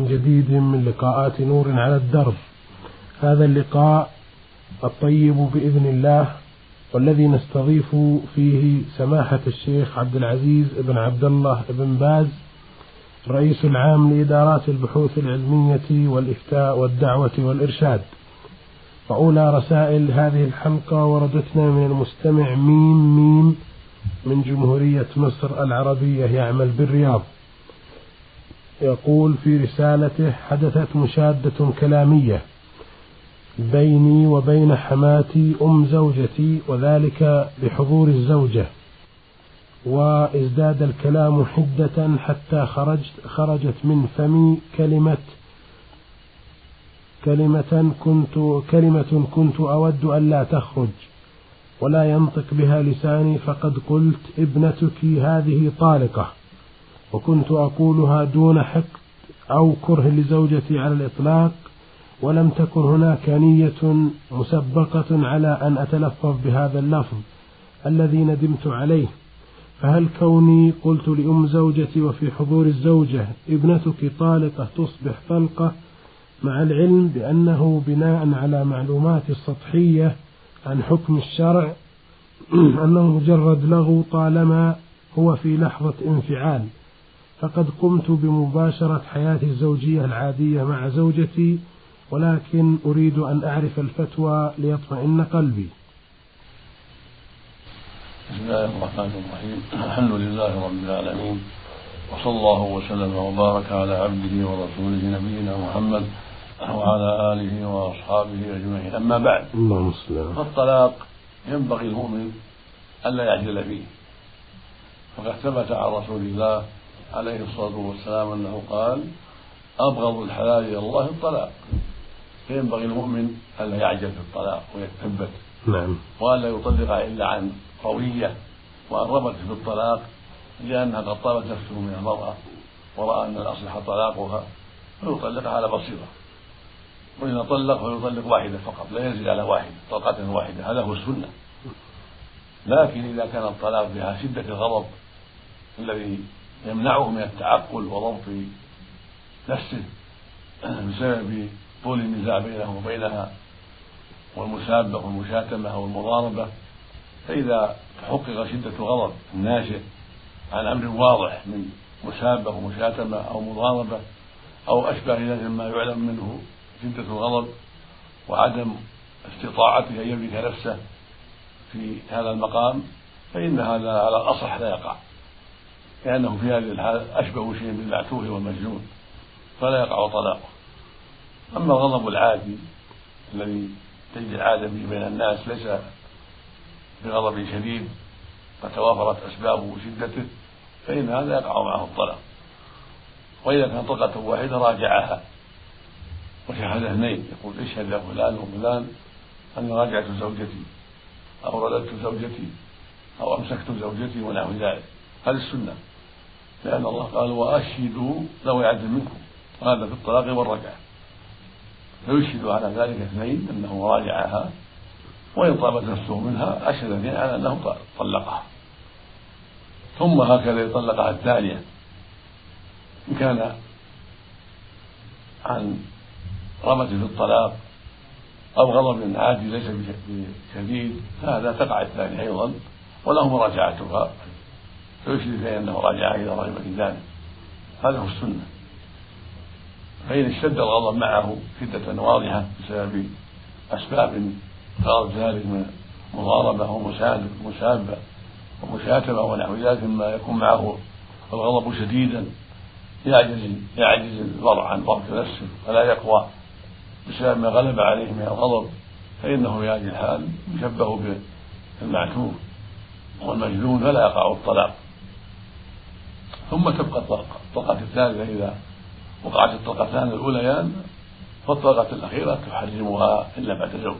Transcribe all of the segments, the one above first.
جديد من لقاءات نور على الدرب. هذا اللقاء الطيب بإذن الله والذي نستضيف فيه سماحة الشيخ عبد العزيز بن عبد الله بن باز الرئيس العام لإدارات البحوث العلمية والإفتاء والدعوة والإرشاد. وأولى رسائل هذه الحلقة وردتنا من المستمع ميم ميم من جمهورية مصر العربية يعمل بالرياض. يقول في رسالته حدثت مشادة كلامية بيني وبين حماتي أم زوجتي وذلك بحضور الزوجة وازداد الكلام حدة حتى خرجت خرجت من فمي كلمة كلمة كنت كلمة كنت أود أن لا تخرج ولا ينطق بها لساني فقد قلت ابنتك هذه طالقة. وكنت أقولها دون حقد أو كره لزوجتي على الإطلاق ولم تكن هناك نية مسبقة على أن أتلفظ بهذا اللفظ الذي ندمت عليه. فهل كوني قلت لأم زوجتي وفي حضور الزوجة ابنتك طالقة تصبح طلقة مع العلم بأنه بناء على معلومات السطحية عن حكم الشرع أنه مجرد لغو طالما هو في لحظة انفعال. فقد قمت بمباشرة حياتي الزوجية العادية مع زوجتي ولكن أريد أن أعرف الفتوى ليطمئن قلبي. بسم الله الرحمن الرحيم. الحمد لله رب العالمين وصلى الله وسلم وبارك على عبده ورسوله نبينا محمد وعلى آله وأصحابه أجمعين. أما بعد اللهم صل فالطلاق ينبغي المؤمن ألا يعجل فيه فقد ثبت عن رسول الله عليه الصلاة والسلام أنه قال أبغض الحلال إلى الله الطلاق. فينبغي المؤمن ألا يعجل في الطلاق ويتثبت. نعم. وألا يطلق إلا عن قوية. وأن رغبت في الطلاق لأنها قد طابت نفسه من المرأة ورأى أن الأصلح طلاقها فيطلقها على بصيرة. وإذا طلق فيطلق واحدة فقط لا يزيد على واحدة طلقة واحدة هذا هو السنة. لكن إذا كان الطلاق بها شدة الغضب الذي يمنعه من التعقل وضبط نفسه بسبب طول النزاع بينه وبينها والمسابة والمشاتمة والمضاربة. فإذا تحقق شدة الغضب الناشئ عن أمر واضح من مسابة ومشاتمة أو مضاربة أو أشبه ذلك مما يعلم منه شدة الغضب وعدم استطاعته أن يملك نفسه في هذا المقام فإن هذا على الأصح لا يقع. لأنه في هذه الحال أشبه شيء بالمعتوه والمجنون فلا يقع طلاقه. أما الغضب العادي الذي تجد العادة به بين الناس ليس بغضب شديد قد توافرت أسبابه وشدته فإن هذا يقع معه الطلاق. وإذا كان طلقة واحدة راجعها. وشهد اثنين يقول اشهد يا فلان وفلان أني راجعت زوجتي أو رددت زوجتي أو أمسكت زوجتي ونحو ذلك. هذه السنة. لأن الله قال وأشهدوا ذوي عدل منكم. وهذا في الطلاق والرجعة. فيشهد على ذلك اثنين أنه راجعها وإن طابت نفسه منها أشهد اثنين على أنه طلقها. ثم هكذا يطلقها الثانية. إن كان عن رغبة في الطلاق أو غضب عادي ليس بشديد فهذا تقع الثانية أيضا وله مراجعتها. فيه أنه إذا رغب في ذلك هذا هو السنة. فإن اشتد الغضب معه شدة واضحة بسبب أسباب غرض ذلك من مضاربة ومسابة ومشاتمة ونحو ذلك مما يكون معه الغضب شديدا يعجز يعجز المرء عن ضبط نفسه ولا يقوى. بسبب ما غلب عليه من الغضب فإنه في هذه الحال يشبه بالمعتوه والمجنون فلا يقع الطلاق. ثم تبقى الطلقة. الطلقة الثالثة إذا وقعت الطلقتان الأوليان فالطلقة الأخيرة تحرمها إلا بعد زوج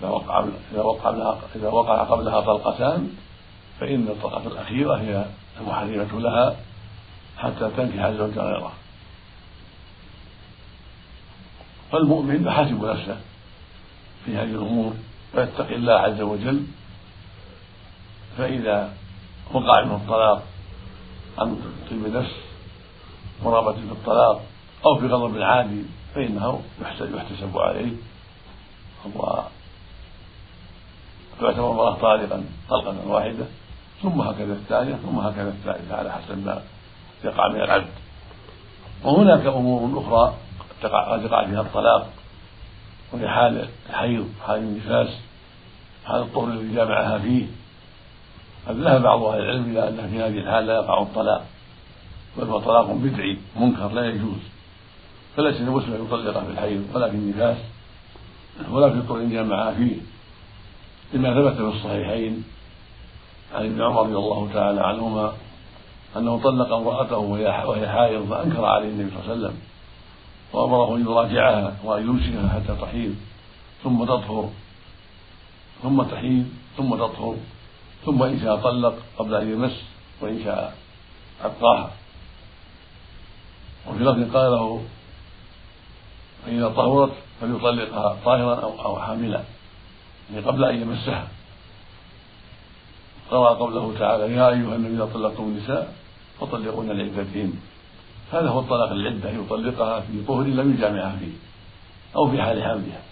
إذا وقع إذا وقع إذا وقع قبلها طلقتان فإن الطلقة الأخيرة هي المحرمة لها حتى تنكح زوجا غيره فالمؤمن يحاسب نفسه في هذه الأمور ويتقي الله عز وجل فإذا وقع منه الطلاق عن طيب نفس ورغبة في الطلاق أو في غضب عادي فإنه يحتسب عليه. وتعتبر المرأة طالقا طلقة واحدة ثم هكذا الثانية ثم هكذا الثالثة على حسب ما يقع من العبد. وهناك أمور أخرى قد يقع فيها الطلاق وهي حال الحيض حال النفاس حال الطهر الذي جامعها فيه. قد ذهب بعض أهل العلم إلى أن في هذه الحال لا يقع الطلاق بل هو طلاق بدعي منكر لا يجوز. فليس لمسلم أن يطلق في الحيض ولا في النفاس ولا في الطهر جامعها فيه. لما ثبت في الصحيحين عن ابن عمر رضي الله تعالى عنهما أنه طلق امرأته وهي حائض فأنكر عليه النبي صلى الله عليه وسلم وأمره أن يراجعها وأن يمسكها حتى تحيض ثم تطهر ثم تحيض ثم تطهر. ثم إن شاء طلق قبل أن يمس وإن شاء أبقاها وفي لفظ قال له فإذا طهرت فليطلقها طاهرا أو أو حاملا. يعني قبل أن يمسها. قرأ قوله تعالى يا أيها النبي إذا طلقتم النساء فطلقون لعدتهن هذا هو الطلاق العدة يطلقها في طهر لم يجامعها فيه أو في حال حملها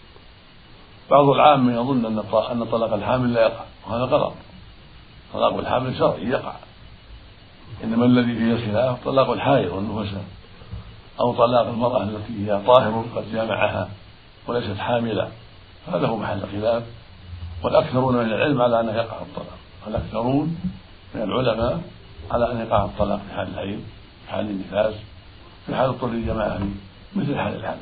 بعض العامة يظن أن أن طلاق الحامل لا يقع وهذا غلط. طلاق الحامل شرعي يقع. إنما الذي فيه الخلاف طلاق الحائض والنفساء أو طلاق المرأة التي هي طاهر قد جامعها وليست حاملة. هذا هو محل الخلاف. والأكثرون من العلم على أنه يقع الطلاق. الأكثرون من العلماء على أن يقع الطلاق في حال الحيض في حال النفاس في حال اضطر الجماعة مثل حال الحمل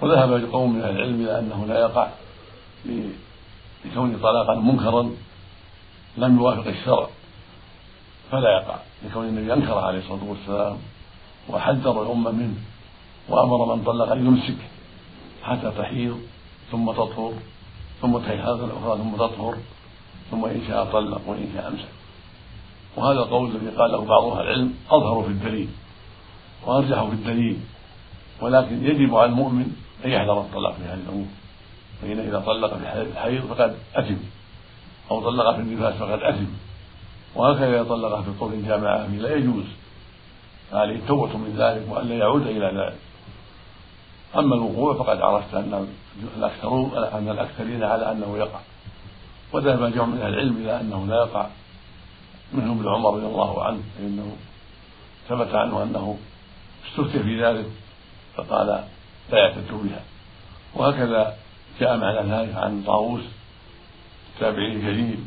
وذهب قوم من العلم إلى أنه لا يقع لكون طلاقا منكرا لم يوافق الشرع. فلا يقع لكون النبي أنكر عليه الصلاة والسلام وحذر الأمة منه وأمر من طلق أن يمسك حتى تحيض ثم تطهر ثم تحيض الأخرى ثم تطهر ثم إن شاء طلق وإن شاء أمسك. وهذا القول الذي قاله بعض أهل العلم أظهر في الدليل وأرجح في الدليل ولكن يجب على المؤمن أن يحذر الطلاق في هذه الأمور. فإن إذا طلق في الحيض فقد أثم أو طلق في النفاس فقد أثم. وهكذا إذا طلق في طول جامعة فيه لا يجوز. عليه التوبة من ذلك وأن لا يعود إلى ذلك. أما الوقوع فقد عرفت أن الأكثرون أن الأكثرين على أنه يقع. وذهب جمع من أهل العلم إلى أنه لا يقع. منهم ابن عمر رضي الله عنه فإنه ثبت عنه أنه استفتي في ذلك فقال لا يعتد بها. وهكذا جاء معنى ذلك عن طاووس. التابعي الجليل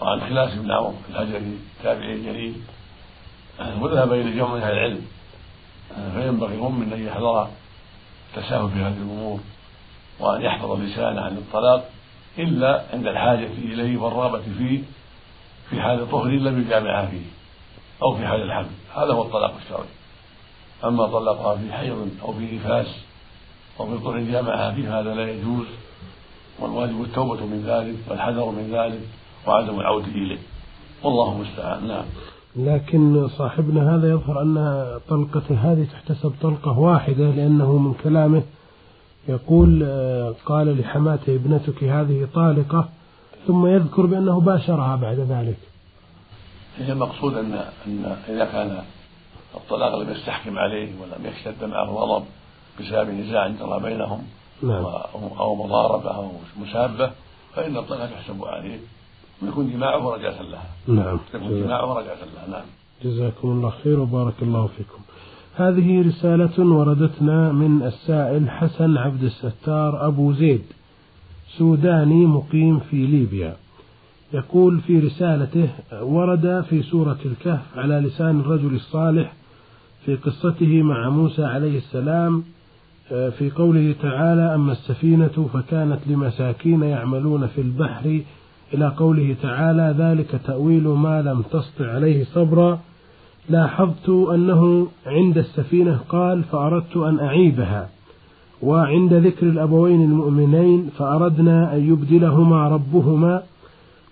وعن خلاس بن عمرو الهجري التابعي الجليل وذهب إلى جمع من أهل العلم. فينبغي المؤمن أن يحذر التساهل في هذه الأمور وأن يحفظ لسانه عن الطلاق إلا عند الحاجة إليه والرغبة فيه في حال طهر لم يجامعها فيه أو في حال الحمل. هذا هو الطلاق الشرعي. أما طلقها في حيض أو في نفاس أو في طهر جامعها فيه هذا لا يجوز. والواجب التوبة من ذلك والحذر من ذلك وعدم العودة إليه. والله المستعان. نعم. لكن صاحبنا هذا يظهر أن طلقته هذه تحتسب طلقة واحدة لأنه من كلامه يقول آه، قال لحماتة ابنتك هذه طالقة ثم يذكر بأنه باشرها بعد ذلك. هي المقصود أن أن إذا كان الطلاق لم يستحكم عليه ولم يشتد معه الغضب بسبب نزاع جرى بينهم نعم. أو مضاربة أو مسابة فإن الطلاق يحسب عليه ويكون جماعة رجعة لها. نعم. يكون جماعة رجعة لها. نعم. جزاكم الله خير وبارك الله فيكم. هذه رسالة وردتنا من السائل حسن عبد الستار أبو زيد سوداني مقيم في ليبيا. يقول في رسالته ورد في سورة الكهف على لسان الرجل الصالح في قصته مع موسى عليه السلام في قوله تعالى أما السفينة فكانت لمساكين يعملون في البحر. إلى قوله تعالى ذلك تأويل ما لم تسطع عليه صبرا. لاحظت أنه عند السفينة قال فأردت أن أعيبها. وعند ذكر الأبوين المؤمنين فأردنا أن يبدلهما ربهما.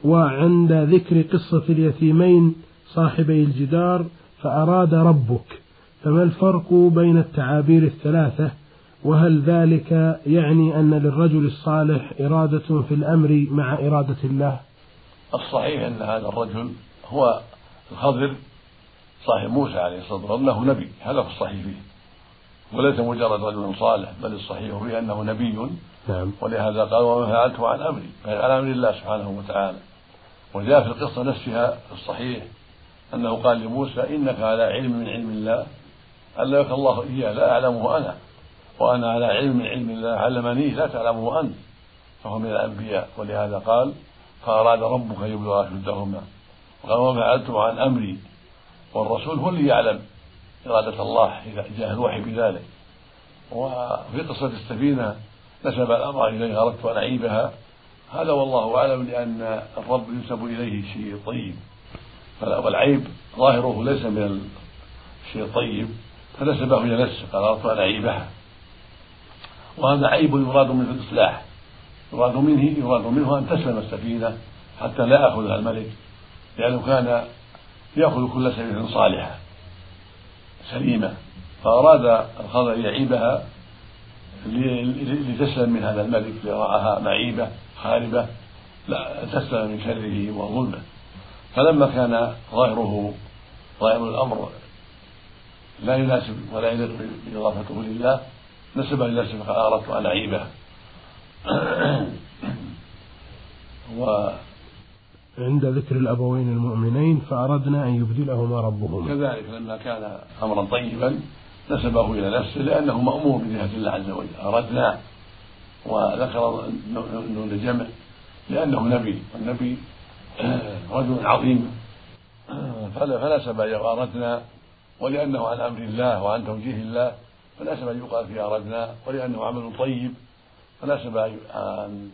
وعند ذكر قصة اليتيمين صاحبي الجدار فأراد ربك. فما الفرق بين التعابير الثلاثة؟ وهل ذلك يعني أن للرجل الصالح إرادة في الأمر مع إرادة الله؟ الصحيح أن هذا الرجل هو الخضر صاحب موسى عليه الصلاة والسلام أنه نبي هذا في الصحيح فيه. وليس مجرد رجل صالح بل الصحيح فيه أنه نبي. نعم. ولهذا قال وما فعلته عن أمري؟ فعل عن أمر الله سبحانه وتعالى. وجاء في القصة نفسها الصحيح أنه قال لموسى إنك على علم من علم الله علمك الله إياه لا أعلمه أنا. وأنا على علم من علم الله علمني لا تعلمه أنت. فهو من الأنبياء ولهذا قال فأراد ربك أن يبلغ أشدهما. وقال وما فعلته عن أمري. والرسول هو اللي يعلم إرادة الله إذا جاء الوحي بذلك. وفي قصة السفينة نسب الأمر إليها أردت أن أعيبها. هذا والله أعلم لأن الرب ينسب إليه شيء طيب. والعيب ظاهره ليس من الشيء الطيب فنسبه إلى نفسه قال أردت أن أعيبها. وهذا عيب يراد منه الإصلاح. يراد منه يراد منه أن تسلم السفينة حتى لا يأخذها الملك لأنه كان يأخذ كل سفينة صالحة سليمة. فأراد الخضر يعيبها لتسلم من هذا الملك لرآها معيبة خاربة لا تسلم من شره وظلمه. فلما كان ظاهره ظاهر الأمر لا يناسب ولا يليق بإضافته لله نسب لنفسه فقال أردت أن أعيبه و عند ذكر الأبوين المؤمنين فأردنا أن يبدلهما ربهما. كذلك لما كان أمرا طيبا نسبه إلى نفسه لأنه مأمور بجهة الله عز وجل. أردنا وذكر نون الجمع لأنه نبي والنبي رجل عظيم. فنسب أردنا ولأنه عن أمر الله وعن توجيه الله. فناسب أن يقال فيه أردنا ولأنه عمل طيب فناسب أن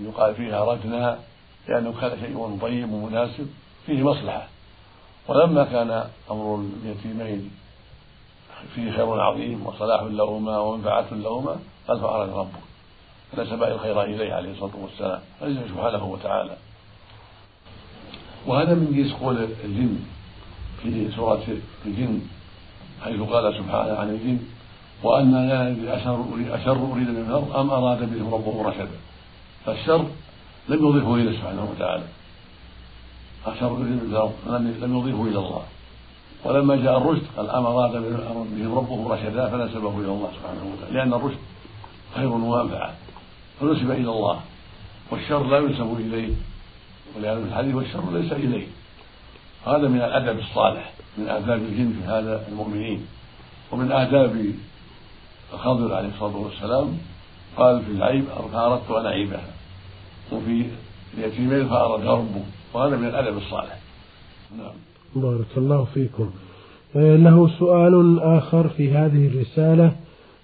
يقال فيه أردنا لأنه كان شيء طيب ومناسب فيه مصلحة. ولما كان أمر اليتيمين فيه خير عظيم وصلاح لهما ومنفعة لهما قال فأراد ربك. فنسب الخير إليه عليه الصلاة والسلام. عز سبحانه وتعالى. وهذا من جنس قول الجن في سورة الجن. حيث قال سبحانه عن الجن وأن لا ندري أشر أشر أريد من الأرض أم أراد بهم ربه رشدا. فالشر لم يضيفه إليه سبحانه وتعالى. أشر أريد من الأرض لم يضيفه إلى الله. ولما جاء الرشد قال أم أراد بهم ربه رشدا فنسبه إلى الله سبحانه وتعالى. لأن الرشد خير ومنفعة فنسب إلى الله. والشر لا ينسب إليه. ولهذا الحديث والشر ليس إليه. هذا من الأدب الصالح. من آداب الجن في هذا المؤمنين. ومن آداب الخضر عليه الصلاة والسلام قال في العيب فأردت أن أعيبها وفي اليتيمين فأراد ربه وهذا من الأدب الصالح. نعم. بارك الله فيكم. آه، له سؤال آخر في هذه الرسالة.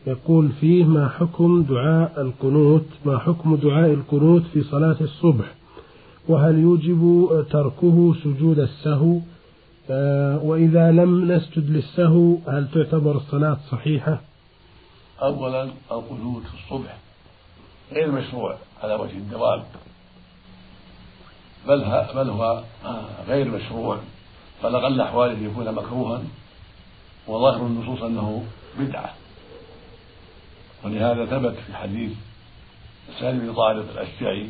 يقول فيه ما حكم دعاء القنوت ما حكم دعاء القنوت في صلاة الصبح؟ وهل يوجب تركه سجود السهو وإذا لم نسجد للسهو هل تعتبر الصلاة صحيحة؟ أولا القنوت في الصبح غير مشروع على وجه الدوام بل بل هو غير مشروع. بل أقل أحواله يكون مكروها وظاهر النصوص أنه بدعة. ولهذا ثبت في حديث سالم بن طارق الأشجعي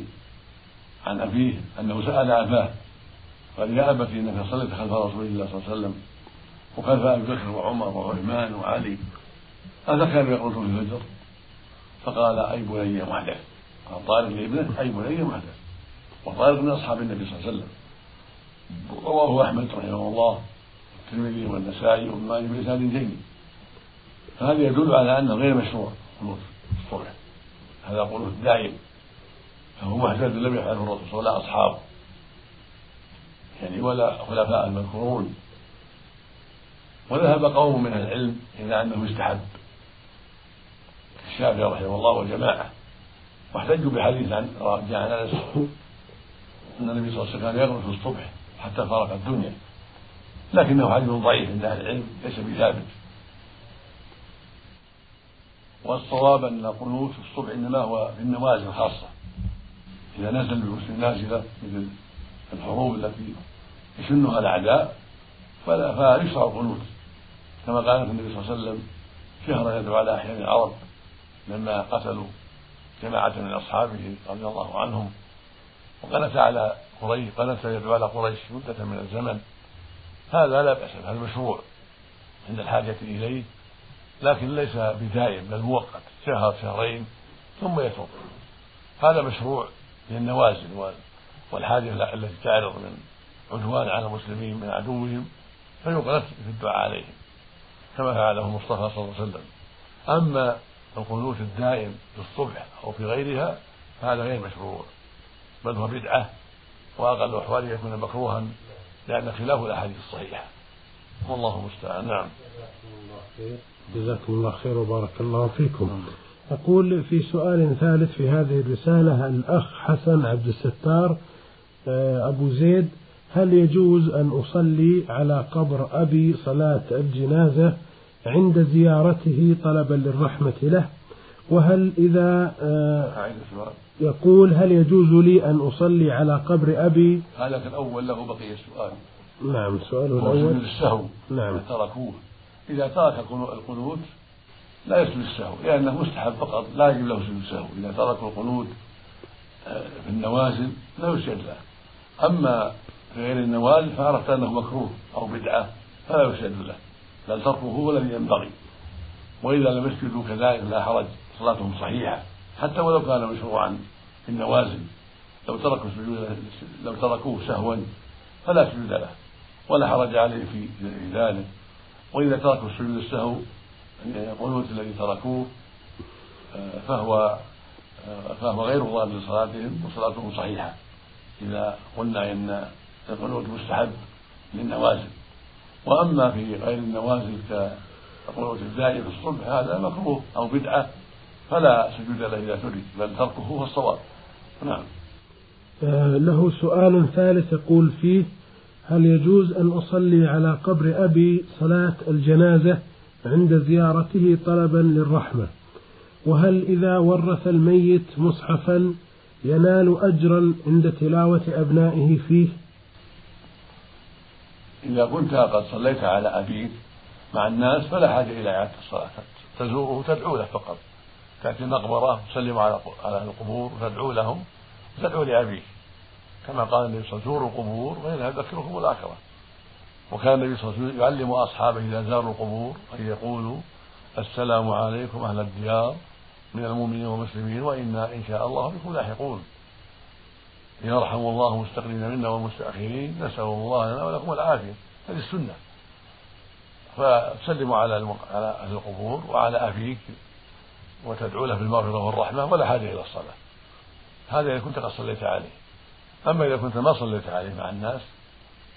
عن أبيه أنه سأل أباه قال يا أبتي إنك صليت خلف رسول الله صلى الله عليه وسلم وخلف أبي بكر وعمر وعثمان وعلي. كان يقول في الفجر. فقال أي بني محدث قال طارق لابنه أي بني محدث وطارق من أصحاب النبي صلى الله عليه وسلم. رواه أحمد رحمه الله الترمذي والنسائي وابن ماجه بلسان جيد. فهذا يدل على أنه غير مشروع قنوت الصبح هذا قنوت دائم فهو محدث لم يفعله الرسول ولا أصحابه. يعني ولا خلفاء المذكورون وذهب قوم من العلم إلى أنه يستحب الشافعي رحمه الله وجماعة واحتجوا بحديث عن عن أنس أن النبي صلى الله عليه وسلم كان يغرس الصبح حتى فارق الدنيا. لكنه حديث ضعيف عند أهل العلم ليس بثابت والصواب أن القنوت في الصبح إنما هو في النوازل خاصة إذا نزل بحسن نازلة مثل الحروب التي يشنها الأعداء فلا فيشرع القنوت. كما قال النبي صلى الله عليه وسلم شهر يدعو على أحيان العرب لما قتلوا جماعة من أصحابه رضي الله عنهم. وقنت على قريش قنت يدعو على قريش مدة من الزمن. هذا لا بأس به المشروع عند الحاجة إليه لكن ليس بدائم بل مؤقت شهر شهرين ثم يترك هذا مشروع للنوازل والحاجة التي تعرض من عدوان على المسلمين من عدوهم فيقنت في الدعاء عليهم كما فعله المصطفى صلى الله عليه وسلم. أما القنوت الدائم في الصبح أو في غيرها فهذا غير مشروع بل هو بدعة وأقل أحواله يكون مكروها لأن خلاف الأحاديث الصحيحة. والله المستعان. نعم. جزاكم الله خير وبارك الله فيكم. يقول في سؤال ثالث في هذه الرسالة الأخ حسن عبد الستار آه، أبو زيد هل يجوز أن أصلي على قبر أبي صلاة الجنازة عند زيارته طلبا للرحمة له؟ وهل إذا آه، يقول هل يجوز لي أن أصلي على قبر أبي؟ هذا الأول له بقي السؤال نعم سؤاله الأول. السهو. نعم. تركوه. إذا ترك القنوت لا يسجد السهو لأنه مستحب فقط لا يجب له سجود السهو. إذا تركوا القنوت آه، في النوازل لا يسجد له. أما في غير النوازل فعرفت أنه مكروه أو بدعة فلا يسجد له. بل تركه هو الذي ينبغي. وإذا لم يسجدوا كذلك لا حرج صلاتهم صحيحة. حتى ولو كان مشروعا في النوازل لو تركوا سجود لو تركوه سهوا فلا سجود له. ولا حرج عليه في ذلك. وإذا تركوا سجود السهو القنوت الذي تركوه فهو فهو غير ضار لصلاتهم وصلاتهم صحيحة. إذا قلنا إن القنوت مستحب للنوازل. وأما في غير النوازل كقنوت الدائم في الصبح هذا مكروه أو بدعة فلا سجود له إذا ترك بل تركه هو الصواب. نعم. آه، له سؤال ثالث يقول فيه هل يجوز أن أصلي على قبر أبي صلاة الجنازة عند زيارته طلبا للرحمة؟ وهل إذا ورث الميت مصحفا ينال أجرا عند تلاوة أبنائه فيه؟ إذا كنت قد صليت على أبيك مع الناس فلا حاجة إلى إعادة الصلاة. تزوره تدعو له فقط. تأتي المقبرة تسلم على على القبور وتدعو لهم تدعو لأبيك كما قال النبي صلى الله عليه وسلم زوروا القبور فإنها تذكركم الآخرة. وكان النبي صلى الله عليه وسلم يعلم أصحابه إذا زاروا القبور أن يقولوا السلام عليكم أهل الديار من المؤمنين والمسلمين وإنا إن شاء الله بكم لاحقون. يرحم الله المستقدمين منا والمستأخرين نسأل الله لنا ولكم العافية. هذه السنة. فتسلم على على أهل القبور وعلى أبيك وتدعو له بالمغفرة والرحمة ولا حاجة إلى الصلاة. هذا إذا كنت قد صليت عليه. أما إذا كنت ما صليت عليه مع الناس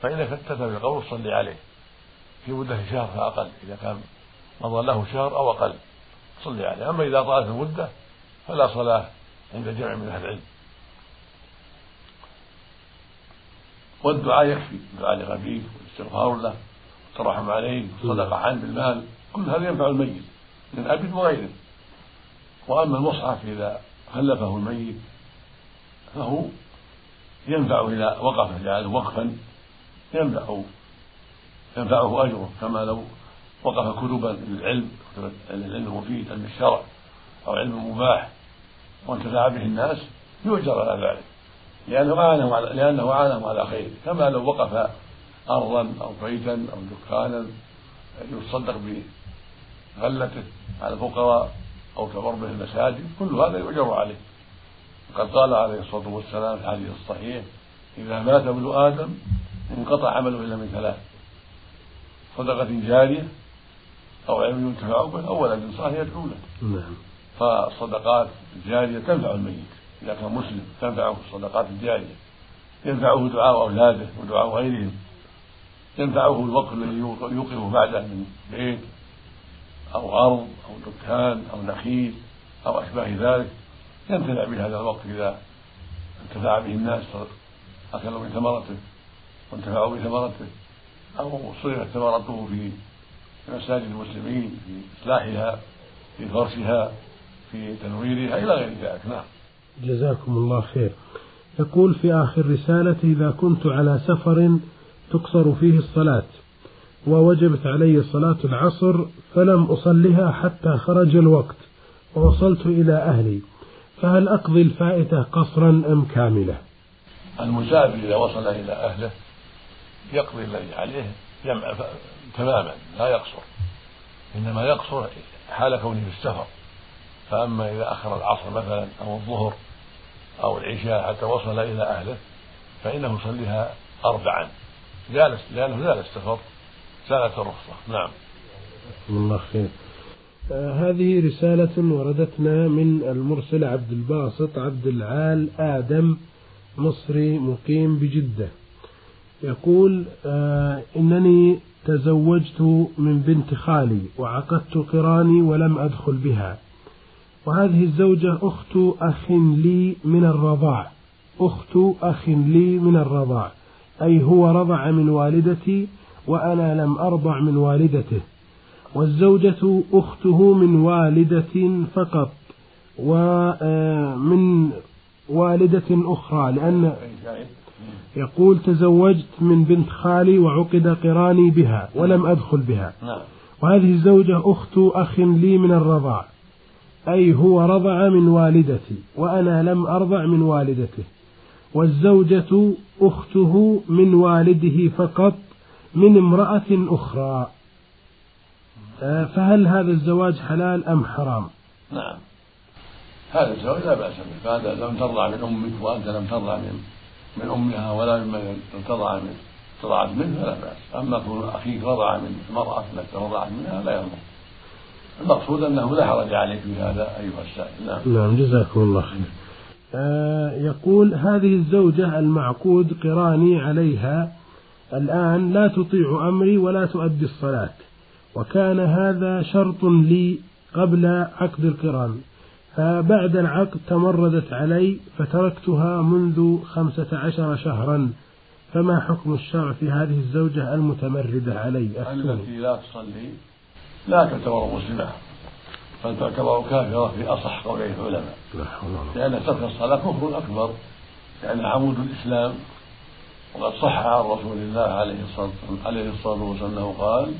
فإنك اتت بالقول صلي عليه. في مدة شهر فأقل. إذا كان مضى له شهر أو أقل صلي عليه. أما إذا طالت المدة فلا صلاة عند جمع من أهل العلم. والدعاء يكفي الدعاء لغبيه والاستغفار له والترحم عليه والصدقة عنه بالمال كل هذا ينفع الميت من أب وغيره وأما المصحف إذا خلفه الميت فهو ينفع إذا وقف جعله وقفا ينفع ينفعه أجره كما لو وقف كتبا للعلم العلم المفيد علم الشرع أو علم مباح وانتفع به الناس يؤجر على ذلك. لأنه أعانهم على لأنه أعانهم على خير. كما لو وقف أرضا أو بيتا أو دكانا يتصدق بغلته على الفقراء أو تبر به المساجد كل هذا يؤجر عليه. وقد قال عليه الصلاة والسلام في الحديث الصحيح إذا مات ابن آدم انقطع عمله إلا من ثلاث. صدقة جارية أو علم ينتفع به أو ولد صالح يدعو له نعم. فالصدقات الجارية تنفع الميت. إذا كان مسلم تنفعه الصدقات الجارية ينفعه دعاء أولاده ودعاء غيرهم. ينفعه الوقت الذي يوقف بعده من بيت أو أرض أو دكان أو نخيل أو أشباه ذلك. ينتفع بهذا الوقت إذا انتفع به الناس أكلوا من ثمرته وانتفعوا بثمرته أو صرفت ثمرته في مساجد المسلمين في إصلاحها في فرشها في تنويرها إلى غير ذلك. نعم. جزاكم الله خير. يقول في آخر رسالتي إذا كنت على سفر تقصر فيه الصلاة ووجبت علي صلاة العصر فلم أصلها حتى خرج الوقت ووصلت إلى أهلي. فهل أقضي الفائتة قصرا أم كاملة؟ المسافر إذا وصل إلى أهله يقضي الذي عليه جمع تماما لا يقصر. إنما يقصر حال كونه في السفر. فأما إذا أخر العصر مثلا أو الظهر أو العشاء حتى وصل إلى أهله فإنه يصليها أربعا. جالس لأنه زال السفر. زالت الرخصة. نعم. الله خير. آه هذه رسالة وردتنا من المرسل عبد الباسط عبد العال آدم مصري مقيم بجدة. يقول آه إنني تزوجت من بنت خالي وعقدت قراني ولم أدخل بها. وهذه الزوجة أخت أخ لي من الرضاع. أخت أخ لي من الرضاع. أي هو رضع من والدتي وأنا لم أرضع من والدته. والزوجة أخته من والدة فقط. ومن والدة أخرى. لأن يقول تزوجت من بنت خالي وعقد قراني بها ولم أدخل بها. نعم. وهذه الزوجة أخت أخ لي من الرضاع. أي هو رضع من والدتي وأنا لم أرضع من والدته. والزوجة أخته من والده فقط من امرأة أخرى. آه، فهل هذا الزواج حلال أم حرام؟ نعم. هذا الزواج لا بأس به. فهذا لم ترضع من أمك وأنت لم ترضع من من أمها ولا لم ترضع من رضعت منه فلا بأس. أما كون أخيك رضع من امرأة التي رضعت منها لا يضر. المقصود أنه لا حرج عليك بهذا أيها السائل نعم. نعم جزاكم الله خير. آه يقول هذه الزوجة المعقود قراني عليها الآن لا تطيع أمري ولا تؤدي الصلاة وكان هذا شرط لي قبل عقد القران. فبعد العقد تمردت علي فتركتها منذ خمسة عشر شهرا. فما حكم الشرع في هذه الزوجة المتمردة علي؟ التي لا تصلي لا تعتبر مسلمة. بل تعتبر كافرة في أصح قولي العلماء. لأن ترك الصلاة كفر أكبر. لأن عمود الإسلام وقد صح عن رسول الله عليه الصلاة عليه الصلاة والسلام أنه قال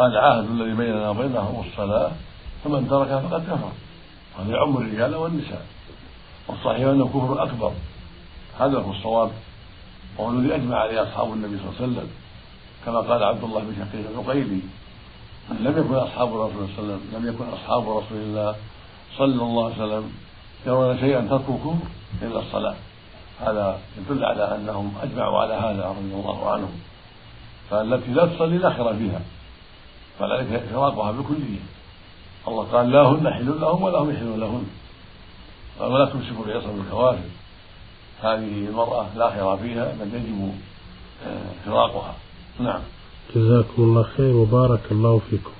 العهد الذي بيننا وبينهم الصلاة فمن تركها فقد كفر. هذا يعم الرجال والنساء. والصحيح أنه كفر أكبر. هذا هو الصواب. وهو الذي أجمع عليه أصحاب النبي صلى الله عليه وسلم. كما قال عبد الله بن شقيق العقيلي لم يكن أصحاب الرسول صلى الله عليه وسلم لم يكن أصحاب رسول الله صلى الله عليه وسلم يرون شيئا كفر إلا الصلاة. هذا يدل على أنهم أجمعوا على هذا رضي الله عنهم. فالتي لا تصلي لا خير فيها فذلك فراقها بالكلية الله قال لا هن حل لهم ولا هم يحلون لهن. ولا تمسكوا بعصم الكوافر. هذه المرأة لا خير فيها بل يجب آه، فراقها. نعم. جزاكم الله خير وبارك الله فيكم.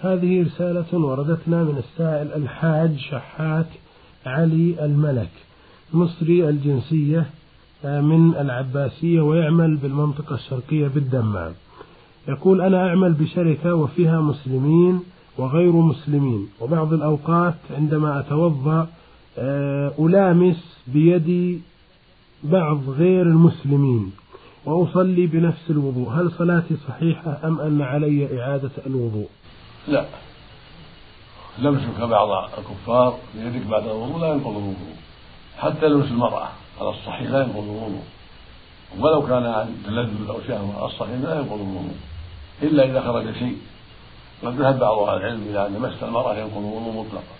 هذه رسالة وردتنا من السائل الحاج شحات علي الملك مصري الجنسية آه، من العباسية ويعمل بالمنطقة الشرقية بالدمام. يقول أنا أعمل بشركة وفيها مسلمين وغير مسلمين وبعض الأوقات عندما أتوضأ آه، ألامس بيدي بعض غير المسلمين. وأصلي بنفس الوضوء. هل صلاتي صحيحة أم أن علي إعادة الوضوء؟ لا. لمسك بعض الكفار بيدك بعد الوضوء لا ينقض الوضوء. حتى لمس المرأة على الصحيح لا ينقض الوضوء. ولو كان تلذذ أو شهوة الصحيح لا ينقض الوضوء. إلا إذا خرج شيء. قد ذهب بعض أهل العلم إلى أن مس المرأة ينقض الوضوء مطلقا.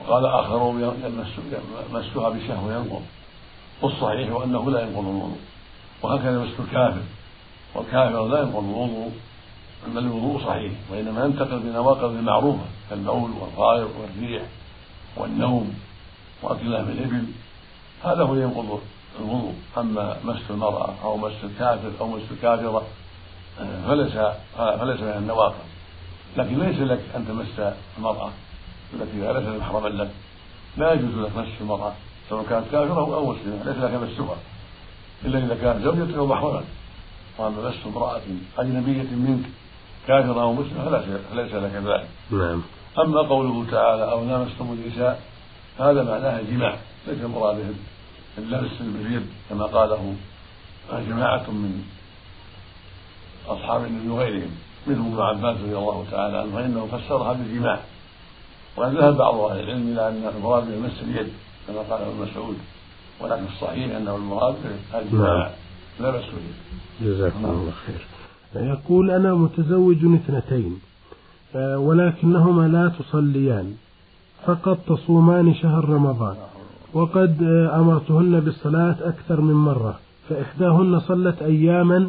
وقال آخرون مسها بشهوة ينقض. والصحيح أنه لا ينقض الوضوء. وهكذا مس الكافر. والكافر لا ينقض الوضوء أما الوضوء صحيح وإنما ينتقل بنواقض المعروفة كالبول والغائط والريح والنوم وأكل لحم الإبل. هذا هو ينقض الوضوء. أما مس المرأة أو مس الكافر أو مس الكافرة فليس فليس من النواقض. لكن ليس لك أن تمس المرأة التي ليست محرما لك. لا يجوز لك مس المرأة سواء كانت كافرة أو مسلمة ليس لك مسها إلا إذا كانت زوجتك أو محرما. وأما مس امرأة أجنبية منك كافرة أو مسلمة فليس لك ذلك. نعم. أما قوله تعالى أو لامستم النساء هذا معناه الجماع ليس مراده اللمس باليد كما قاله جماعة من أصحاب النبي وغيرهم منهم ابن عباس رضي الله تعالى عنه فإنه فسرها بالجماع وقد ذهب بعض أهل العلم إلى أن المراد بمس اليد كما قال ابن مسعود. ولكن الصحيح انه المراد نعم. لا اليد جزاكم الله خير. يقول أنا متزوج اثنتين آه، ولكنهما لا تصليان فقط تصومان شهر رمضان وقد آه، أمرتهن بالصلاة أكثر من مرة فإحداهن صلت أياما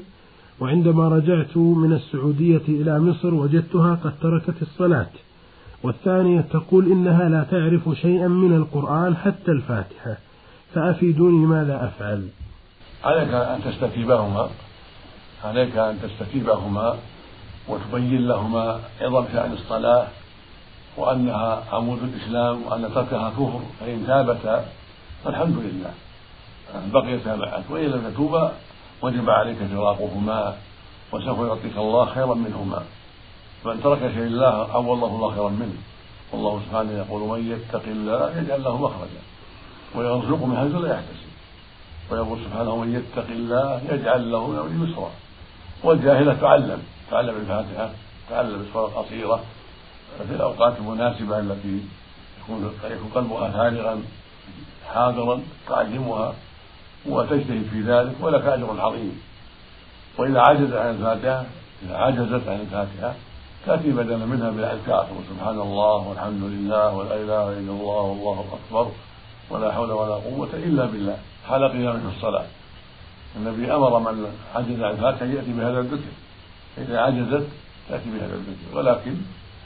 وعندما رجعت من السعودية إلى مصر وجدتها قد تركت الصلاة والثانية تقول إنها لا تعرف شيئا من القرآن حتى الفاتحة. فأفيدوني ماذا أفعل؟ عليك أن تستتيبهما عليك أن تستتيبهما وتبين لهما عظم شأن الصلاة وأنها عمود الإسلام وأن تركها كفر. فإن ثابتا فالحمد لله. بقيتا معك وإن لم تتوبا وجب عليك فراقهما وسوف يعطيك الله خيرا منهما. من ترك شيء الله عوضه الله خيرا منه. والله سبحانه يقول من يتق الله يجعل له مخرجا. ويرزقه من حيث لا يحتسب. ويقول سبحانه من يتق الله يجعل له من يسرا. والجاهلة تعلم تعلم الفاتحة تعلم السورة القصيره في الأوقات المناسبة التي يكون يكون قلبها فارغا حاضرا تعلمها وتجتهد في ذلك ولك أجر عظيم. وإذا عجز عن الفاتحة إذا عجزت عن الفاتحة تأتي بدلا منها بالأذكار سبحان الله والحمد لله ولا إله إلا الله والله أكبر. ولا حول ولا قوة إلا بالله. حال قيام في الصلاة. النبي أمر من عجز عن الفاتحة يأتي بهذا الذكر. إذا عجزت تأتي بهذا الذكر. ولكن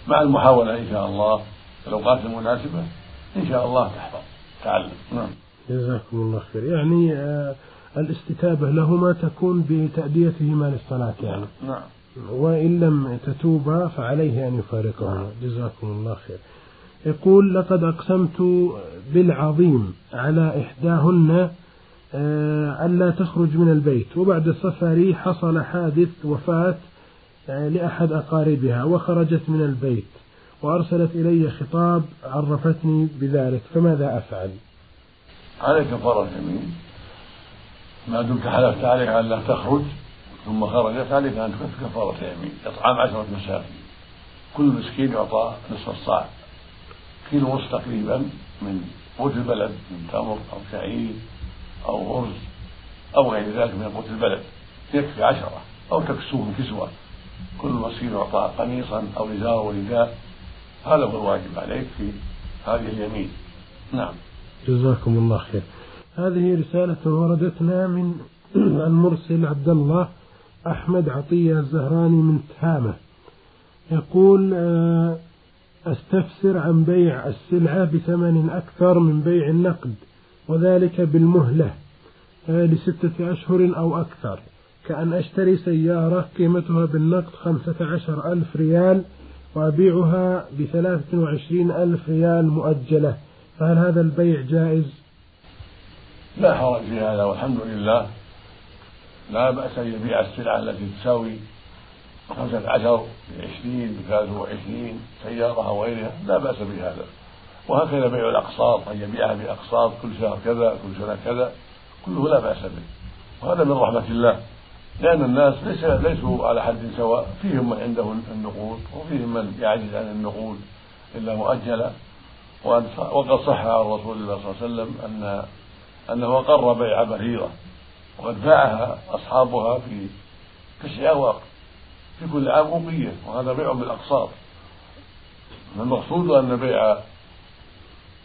مع المحاولة إن شاء الله في الأوقات المناسبة إن شاء الله تحفظ. تعلم. نعم. جزاكم الله خير. يعني آه الاستتابة لهما تكون بتأديتهما للصلاة يعني. نعم. وإن لم تتوبا فعليه أن يفارقهما. جزاكم الله خير. يقول لقد أقسمت بالعظيم على إحداهن آه، ألا تخرج من البيت. وبعد سفري حصل حادث وفاة آه، لأحد أقاربها وخرجت من البيت وأرسلت إلي خطاب عرفتني بذلك فماذا أفعل؟ عليك كفارة يمين ما دمت حلفت عليها ألا تخرج ثم خرجت عليك أن تكفر كفارة إطعام عشرة مساكين. كل مسكين يعطى نصف الصاع كيلو ونصف تقريبا من قوت البلد من تمر أو شعير أو أرز أو غير ذلك من قوت البلد. يكفي عشرة أو تكسوهم كسوة. كل مسكين يعطى قميصا أو إزار ورداء هذا هو الواجب عليك في هذه اليمين. نعم. جزاكم الله خير. هذه رسالة وردتنا من المرسل عبد الله أحمد عطية الزهراني من تهامة. يقول أستفسر عن بيع السلعة بثمن أكثر من بيع النقد وذلك بالمهلة آه، لستة أشهر أو أكثر. كأن أشتري سيارة قيمتها بالنقد خمسة عشر ألف ريال وأبيعها بثلاثة وعشرين ألف ريال مؤجلة. فهل هذا البيع جائز؟ لا حرج في هذا والحمد لله. لا بأس أن يبيع السلعة التي تساوي خمسة عشر بعشرين بثلاثة وعشرين سيارة أو غيرها لا بأس بهذا. وهكذا بيع الأقساط أن يبيعها بأقساط كل شهر كذا كل سنة كذا كله لا بأس به. وهذا من رحمة الله. لأن الناس ليس ليسوا على حد سواء فيهم من عنده النقود وفيهم من يعجز عن النقود إلا مؤجلة. وقد صح عن رسول الله صلى الله عليه وسلم أن أنه أقر بيع بهيرة. وقد باعها أصحابها في تسع أواق في كل عام أوقية وهذا بيع بالأقساط. فالمقصود أن بيع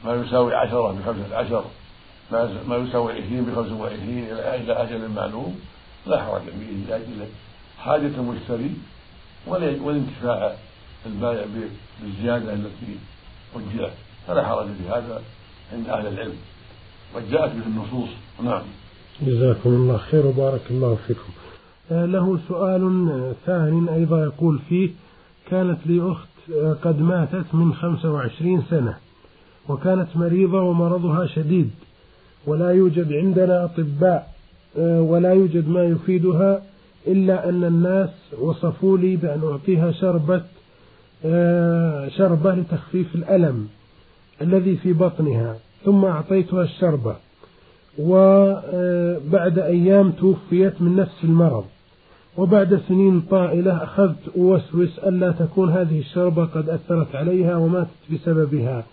ما يساوي عشرة بخمسة عشر ما يساوي عشرين بخمسة وعشرين إلى أجل معلوم لا حرج فيه لأجل حاجة المشتري والانتفاع البائع بالزيادة التي أجلت. فلا حرج في هذا عند أهل العلم. قد جاءت به النصوص. نعم. جزاكم الله خير وبارك الله فيكم. له سؤال آه، ثان أيضا يقول فيه كانت لي أخت آه، قد ماتت من خمسة وعشرين سنة وكانت مريضة ومرضها شديد ولا يوجد عندنا أطباء ولا يوجد ما يفيدها إلا أن الناس وصفوا لي بأن أعطيها شربة شربة لتخفيف الألم الذي في بطنها ثم أعطيتها الشربة وبعد أيام توفيت من نفس المرض. وبعد سنين طائلة أخذت أوسوس ألا تكون هذه الشربة قد أثرت عليها وماتت بسببها.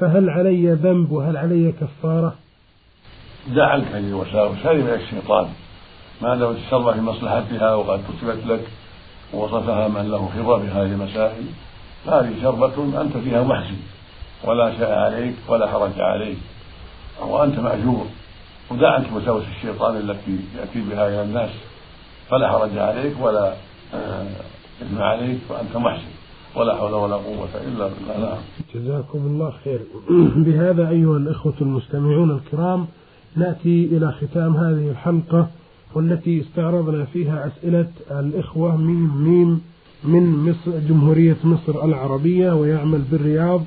فهل علي ذنب وهل علي كفارة؟ دع عنك هذه الوساوس هذه من الشيطان. ما دامت الشربة في مصلحتها وقد كتبت لك ووصفها من له خبرة في هذه المسائل هذه شربة أنت فيها محسن ولا شيء عليك ولا حرج عليك وأنت مأجور. ودع عنك وساوس الشيطان التي يأتي بها إلى الناس. فلا حرج عليك ولا آه، إثم عليك وأنت محسن. ولا حول ولا قوة إلا بالله. نعم. جزاكم الله خير. بهذا أيها الإخوة المستمعون الكرام نأتي إلى ختام هذه الحلقة والتي استعرضنا فيها أسئلة الإخوة ميم ميم من مصر جمهورية مصر العربية ويعمل بالرياض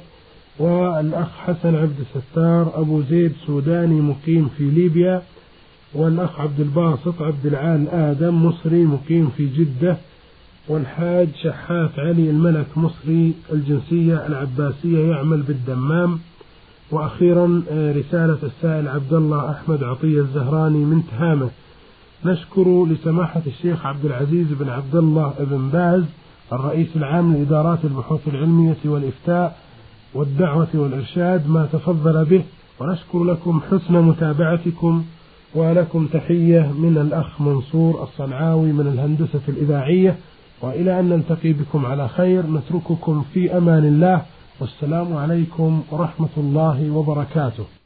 والأخ حسن عبد الستار أبو زيد سوداني مقيم في ليبيا. والأخ عبد الباسط عبد العال آدم مصري مقيم في جدة والحاج شحات علي الملك مصري الجنسية العباسية يعمل بالدمام وأخيرا آه، رسالة السائل عبد الله أحمد عطية الزهراني من تهامة. نشكر لسماحة الشيخ عبد العزيز بن عبد الله بن باز الرئيس العام لإدارات البحوث العلمية والإفتاء والدعوة والإرشاد ما تفضل به ونشكر لكم حسن متابعتكم. ولكم تحية من الأخ منصور الصنعاوي من الهندسة الإذاعية وإلى أن نلتقي بكم على خير نترككم في أمان الله والسلام عليكم ورحمة الله وبركاته.